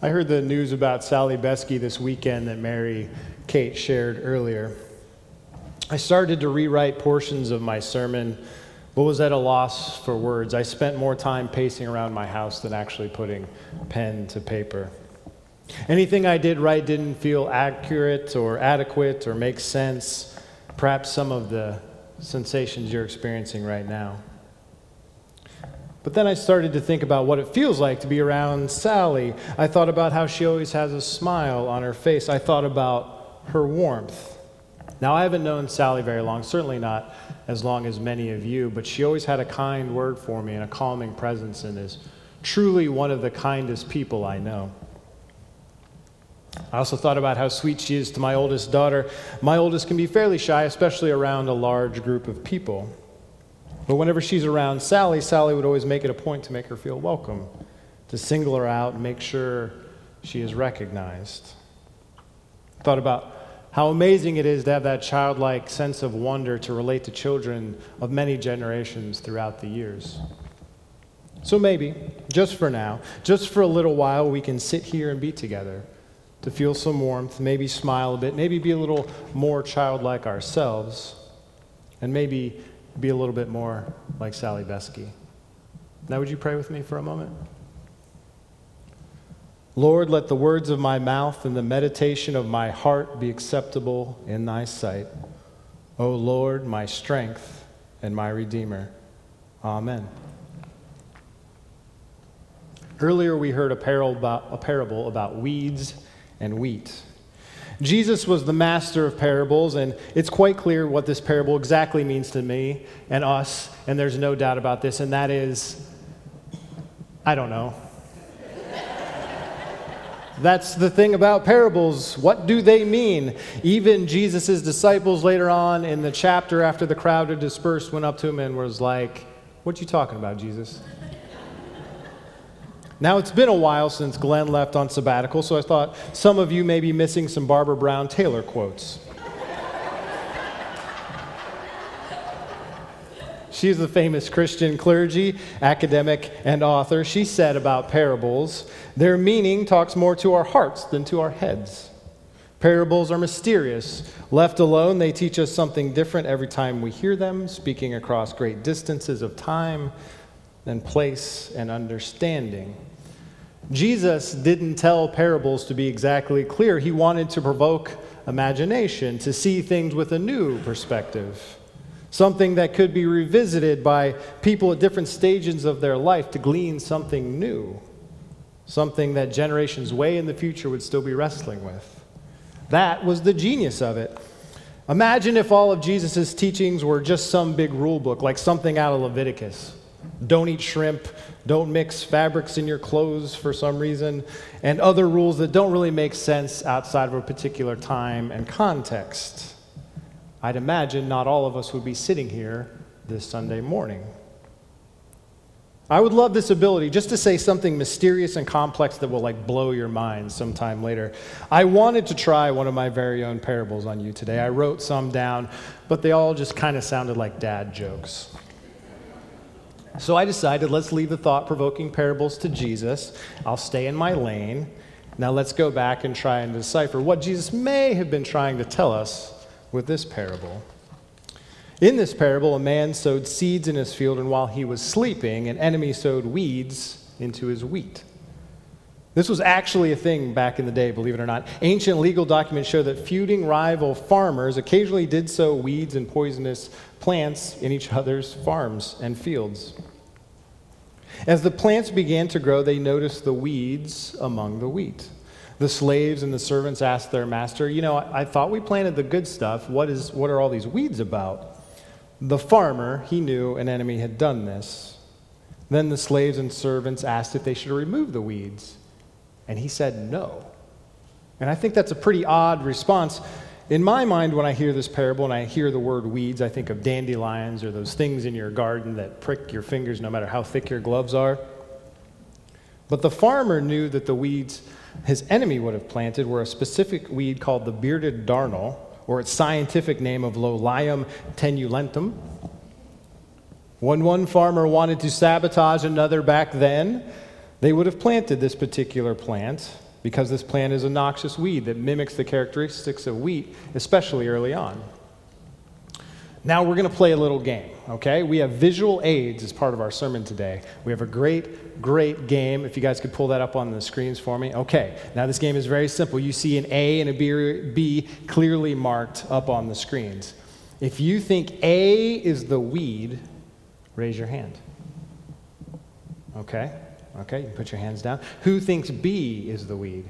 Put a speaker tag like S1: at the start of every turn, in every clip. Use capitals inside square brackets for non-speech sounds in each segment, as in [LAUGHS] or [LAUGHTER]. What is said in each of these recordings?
S1: I heard the news about Sally Besky this weekend that Mary Kate shared earlier. I started to rewrite portions of my sermon, but was at a loss for words. I spent more time pacing around my house than actually putting pen to paper. Anything I did write didn't feel accurate or adequate or make sense. Perhaps some of the sensations you're experiencing right now. But then I started to think about what it feels like to be around Sally. I thought about how she always has a smile on her face. I thought about her warmth. Now, I haven't known Sally very long, certainly not as long as many of you, but she always had a kind word for me and a calming presence and is truly one of the kindest people I know. I also thought about how sweet she is to my oldest daughter. My oldest can be fairly shy, especially around a large group of people. But whenever she's around Sally, Sally would always make it a point to make her feel welcome, to single her out and make sure she is recognized. Thought about how amazing it is to have that childlike sense of wonder to relate to children of many generations throughout the years. So maybe, just for now, just for a little while, we can sit here and be together to feel some warmth, maybe smile a bit, maybe be a little more childlike ourselves, and maybe be a little bit more like Sally Beskey. Now, would you pray with me for a moment? Lord, let the words of my mouth and the meditation of my heart be acceptable in thy sight. O Lord, my strength and my Redeemer. Amen. Earlier, we heard a parable about, a parable about weeds and wheat. Jesus was the master of parables, and it's quite clear what this parable exactly means to me and us, and there's no doubt about this, and that is I don't know. [LAUGHS] That's the thing about parables. What do they mean? Even Jesus' disciples later on in the chapter after the crowd had dispersed went up to him and was like, "What're you talking about, Jesus? Now, it's been a while since Glenn left on sabbatical, so I thought some of you may be missing some Barbara Brown Taylor quotes. She's a famous Christian clergy, academic, and author. She said about parables, their meaning talks more to our hearts than to our heads. Parables are mysterious. Left alone, they teach us something different every time we hear them, speaking across great distances of time and place and understanding. Jesus didn't tell parables to be exactly clear. He wanted to provoke imagination, to see things with a new perspective, something that could be revisited by people at different stages of their life to glean something new, something that generations way in the future would still be wrestling with. That was the genius of it. Imagine if all of Jesus' teachings were just some big rule book, like something out of Leviticus. Don't eat shrimp, don't mix fabrics in your clothes for some reason, and other rules that don't really make sense outside of a particular time and context. I'd imagine not all of us would be sitting here this Sunday morning. I would love this ability just to say something mysterious and complex that will like blow your mind sometime later. I wanted to try one of my very own parables on you today. I wrote some down, but they all just kind of sounded like dad jokes. So I decided let's leave the thought provoking parables to Jesus. I'll stay in my lane. Now let's go back and try and decipher what Jesus may have been trying to tell us with this parable. In this parable, a man sowed seeds in his field, and while he was sleeping, an enemy sowed weeds into his wheat. This was actually a thing back in the day, believe it or not. Ancient legal documents show that feuding rival farmers occasionally did sow weeds and poisonous plants in each other's farms and fields. As the plants began to grow, they noticed the weeds among the wheat. The slaves and the servants asked their master, You know, I thought we planted the good stuff. What, is, what are all these weeds about? The farmer, he knew an enemy had done this. Then the slaves and servants asked if they should remove the weeds. And he said no. And I think that's a pretty odd response in my mind, when I hear this parable and I hear the word weeds, I think of dandelions or those things in your garden that prick your fingers no matter how thick your gloves are. But the farmer knew that the weeds his enemy would have planted were a specific weed called the bearded darnel, or its scientific name of Lolium temulentum. When one farmer wanted to sabotage another back then, they would have planted this particular plant because this plant is a noxious weed that mimics the characteristics of wheat, especially early on. Now we're going to play a little game, okay? We have visual aids as part of our sermon today. We have a great, great game. If you guys could pull that up on the screens for me. Okay, now this game is very simple. You see an A and a B, B clearly marked up on the screens. If you think A is the weed, raise your hand. Okay, okay, you can put your hands down. Who thinks B is the weed?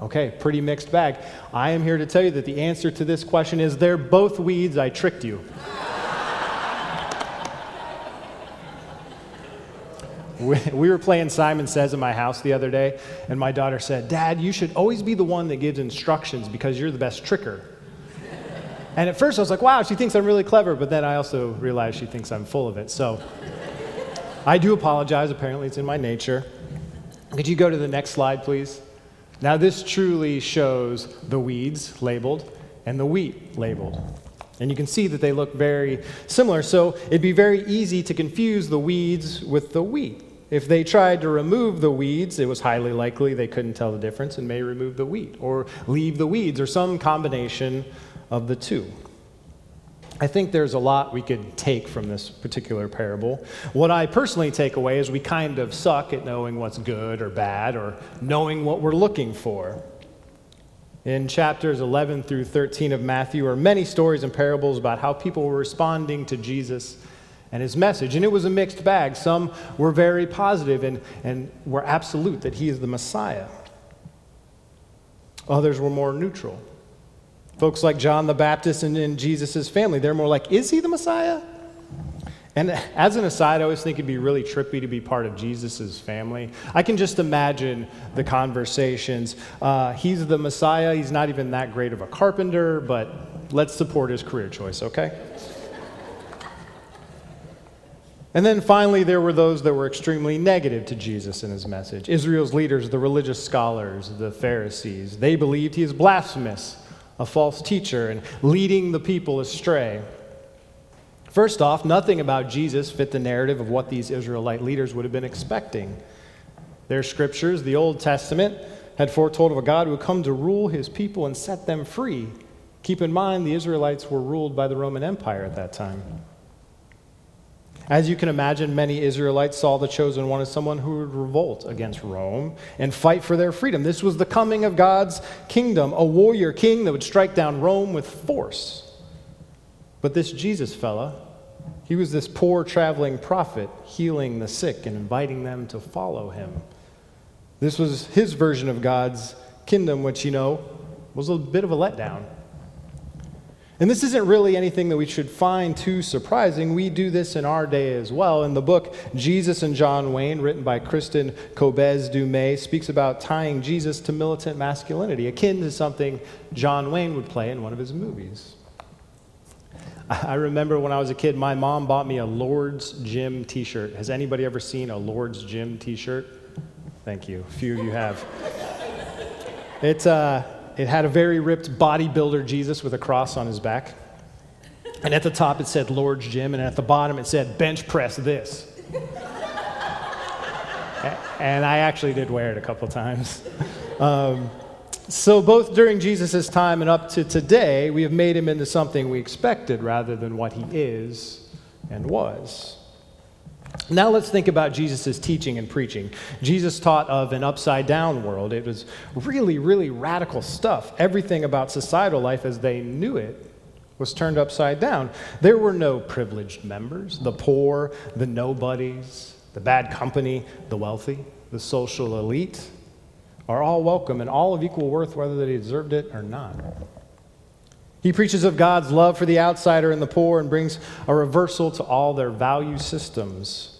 S1: Okay, pretty mixed bag. I am here to tell you that the answer to this question is they're both weeds. I tricked you. we were playing Simon Says in my house the other day, and my daughter said, Dad, you should always be the one that gives instructions because you're the best tricker. And at first I was like, wow, she thinks I'm really clever, but then I also realized she thinks I'm full of it. So I do apologize. Apparently, it's in my nature. Could you go to the next slide, please? Now, this truly shows the weeds labeled and the wheat labeled. And you can see that they look very similar. So it'd be very easy to confuse the weeds with the wheat. If they tried to remove the weeds, it was highly likely they couldn't tell the difference and may remove the wheat or leave the weeds or some combination of the two. I think there's a lot we could take from this particular parable. What I personally take away is we kind of suck at knowing what's good or bad or knowing what we're looking for. In chapters 11 through 13 of Matthew are many stories and parables about how people were responding to Jesus and his message. And it was a mixed bag. Some were very positive and, and were absolute that he is the Messiah, others were more neutral. Folks like John the Baptist and, and Jesus' family, they're more like, is he the Messiah? And as an aside, I always think it'd be really trippy to be part of Jesus' family. I can just imagine the conversations. Uh, he's the Messiah. He's not even that great of a carpenter, but let's support his career choice, okay? And then finally, there were those that were extremely negative to Jesus and his message. Israel's leaders, the religious scholars, the Pharisees, they believed he is blasphemous a false teacher and leading the people astray. First off, nothing about Jesus fit the narrative of what these Israelite leaders would have been expecting. Their scriptures, the Old Testament, had foretold of a God who would come to rule his people and set them free. Keep in mind, the Israelites were ruled by the Roman Empire at that time. As you can imagine, many Israelites saw the chosen one as someone who would revolt against Rome and fight for their freedom. This was the coming of God's kingdom, a warrior king that would strike down Rome with force. But this Jesus fella, he was this poor traveling prophet healing the sick and inviting them to follow him. This was his version of God's kingdom, which, you know, was a bit of a letdown. And this isn't really anything that we should find too surprising. We do this in our day as well. In the book Jesus and John Wayne, written by Kristen Kobes Du Mez, speaks about tying Jesus to militant masculinity, akin to something John Wayne would play in one of his movies. I remember when I was a kid, my mom bought me a Lord's Gym t shirt. Has anybody ever seen a Lord's Gym t shirt? Thank you. A few of you have. It's, uh, it had a very ripped bodybuilder Jesus with a cross on his back. And at the top it said Lord's Gym, and at the bottom it said bench press this. and I actually did wear it a couple times. Um, so, both during Jesus' time and up to today, we have made him into something we expected rather than what he is and was. Now let's think about Jesus' teaching and preaching. Jesus taught of an upside down world. It was really, really radical stuff. Everything about societal life as they knew it was turned upside down. There were no privileged members. The poor, the nobodies, the bad company, the wealthy, the social elite are all welcome and all of equal worth whether they deserved it or not. He preaches of God's love for the outsider and the poor and brings a reversal to all their value systems.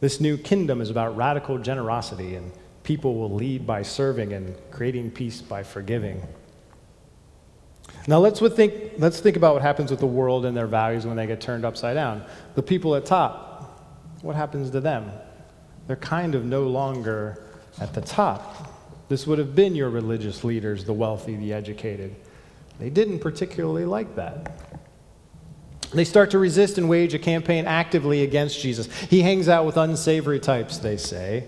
S1: This new kingdom is about radical generosity, and people will lead by serving and creating peace by forgiving. Now, let's think, let's think about what happens with the world and their values when they get turned upside down. The people at top, what happens to them? They're kind of no longer at the top. This would have been your religious leaders, the wealthy, the educated. They didn't particularly like that. They start to resist and wage a campaign actively against Jesus. He hangs out with unsavory types, they say.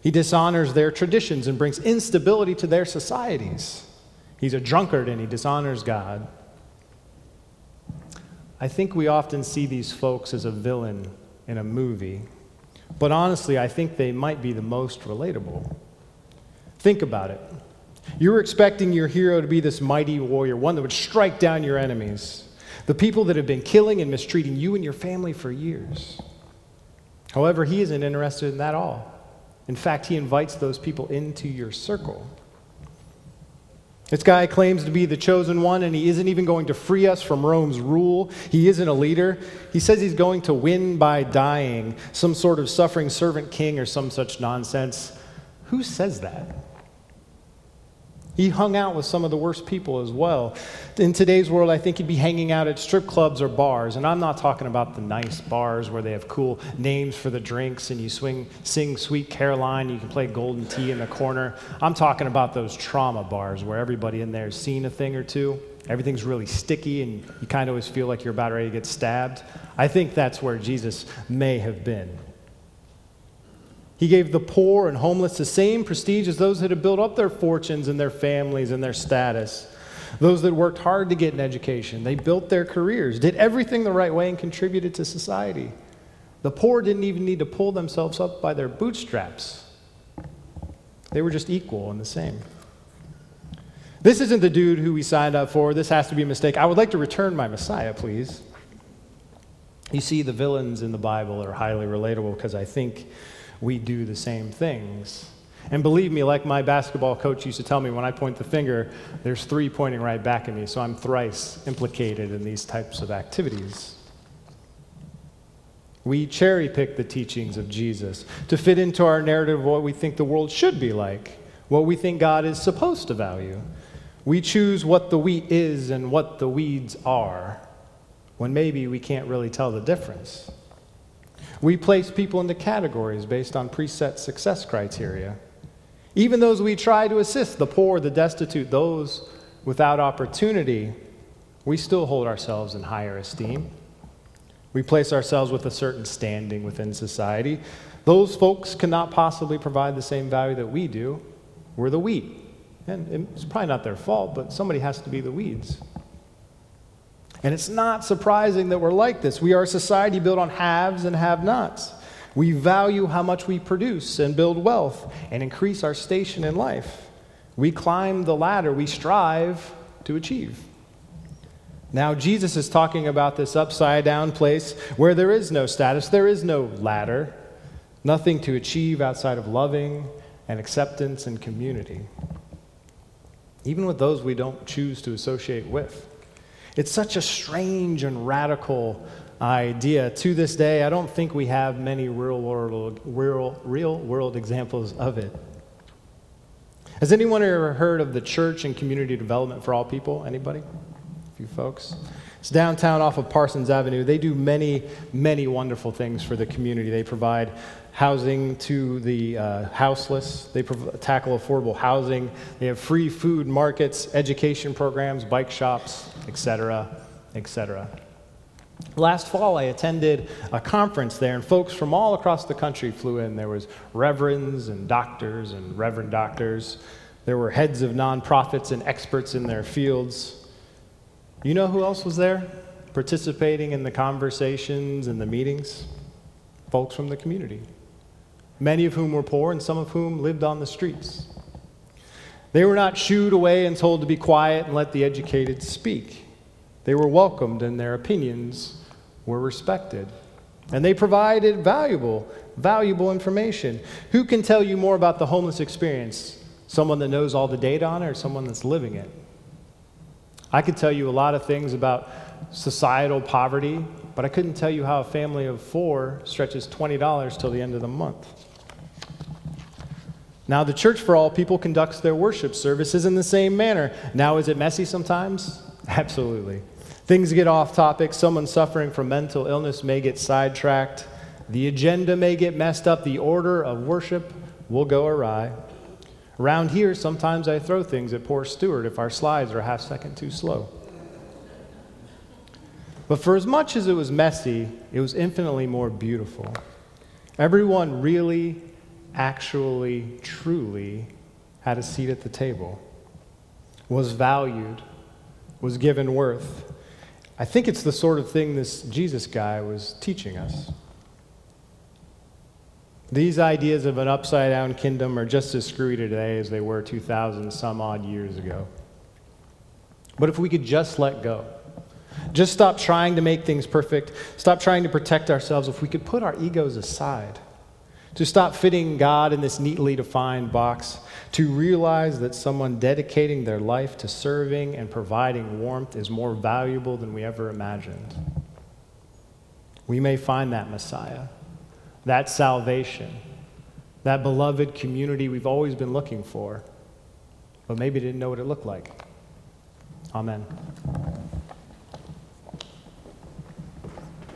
S1: He dishonors their traditions and brings instability to their societies. He's a drunkard and he dishonors God. I think we often see these folks as a villain in a movie, but honestly, I think they might be the most relatable. Think about it. You were expecting your hero to be this mighty warrior, one that would strike down your enemies, the people that have been killing and mistreating you and your family for years. However, he isn't interested in that at all. In fact, he invites those people into your circle. This guy claims to be the chosen one, and he isn't even going to free us from Rome's rule. He isn't a leader. He says he's going to win by dying, some sort of suffering servant king or some such nonsense. Who says that? He hung out with some of the worst people as well. In today's world, I think he'd be hanging out at strip clubs or bars. And I'm not talking about the nice bars where they have cool names for the drinks and you swing, sing Sweet Caroline, you can play Golden Tee in the corner. I'm talking about those trauma bars where everybody in there has seen a thing or two. Everything's really sticky and you kind of always feel like you're about ready to get stabbed. I think that's where Jesus may have been. He gave the poor and homeless the same prestige as those that had built up their fortunes and their families and their status. Those that worked hard to get an education. They built their careers, did everything the right way, and contributed to society. The poor didn't even need to pull themselves up by their bootstraps, they were just equal and the same. This isn't the dude who we signed up for. This has to be a mistake. I would like to return my Messiah, please. You see, the villains in the Bible are highly relatable because I think we do the same things. And believe me, like my basketball coach used to tell me, when I point the finger, there's three pointing right back at me, so I'm thrice implicated in these types of activities. We cherry pick the teachings of Jesus to fit into our narrative of what we think the world should be like, what we think God is supposed to value. We choose what the wheat is and what the weeds are, when maybe we can't really tell the difference. We place people into categories based on preset success criteria. Even those we try to assist, the poor, the destitute, those without opportunity, we still hold ourselves in higher esteem. We place ourselves with a certain standing within society. Those folks cannot possibly provide the same value that we do. We're the wheat. And it's probably not their fault, but somebody has to be the weeds. And it's not surprising that we're like this. We are a society built on haves and have nots. We value how much we produce and build wealth and increase our station in life. We climb the ladder, we strive to achieve. Now, Jesus is talking about this upside down place where there is no status, there is no ladder, nothing to achieve outside of loving and acceptance and community, even with those we don't choose to associate with. It's such a strange and radical idea. To this day, I don't think we have many real world, real, real world examples of it. Has anyone ever heard of the Church and Community Development for All People? Anybody? A few folks. It's downtown off of Parsons Avenue. They do many, many wonderful things for the community. They provide housing to the uh, houseless. They prov- tackle affordable housing. They have free food markets, education programs, bike shops, etc., etc. Last fall, I attended a conference there, and folks from all across the country flew in. There was reverends and doctors and reverend doctors. There were heads of nonprofits and experts in their fields. You know who else was there participating in the conversations and the meetings? Folks from the community many of whom were poor and some of whom lived on the streets. They were not shooed away and told to be quiet and let the educated speak. They were welcomed and their opinions were respected. And they provided valuable, valuable information. Who can tell you more about the homeless experience? Someone that knows all the data on it or someone that's living it? I could tell you a lot of things about societal poverty, but I couldn't tell you how a family of four stretches $20 till the end of the month. Now, the Church for All People conducts their worship services in the same manner. Now, is it messy sometimes? [LAUGHS] Absolutely. Things get off topic. Someone suffering from mental illness may get sidetracked. The agenda may get messed up. The order of worship will go awry. Around here, sometimes I throw things at poor Stuart if our slides are a half second too slow. But for as much as it was messy, it was infinitely more beautiful. Everyone really actually, truly had a seat at the table, was valued, was given worth. I think it's the sort of thing this Jesus guy was teaching us. These ideas of an upside down kingdom are just as screwy today as they were 2,000 some odd years ago. But if we could just let go, just stop trying to make things perfect, stop trying to protect ourselves, if we could put our egos aside, to stop fitting God in this neatly defined box, to realize that someone dedicating their life to serving and providing warmth is more valuable than we ever imagined. We may find that Messiah, that salvation, that beloved community we've always been looking for, but maybe didn't know what it looked like. Amen.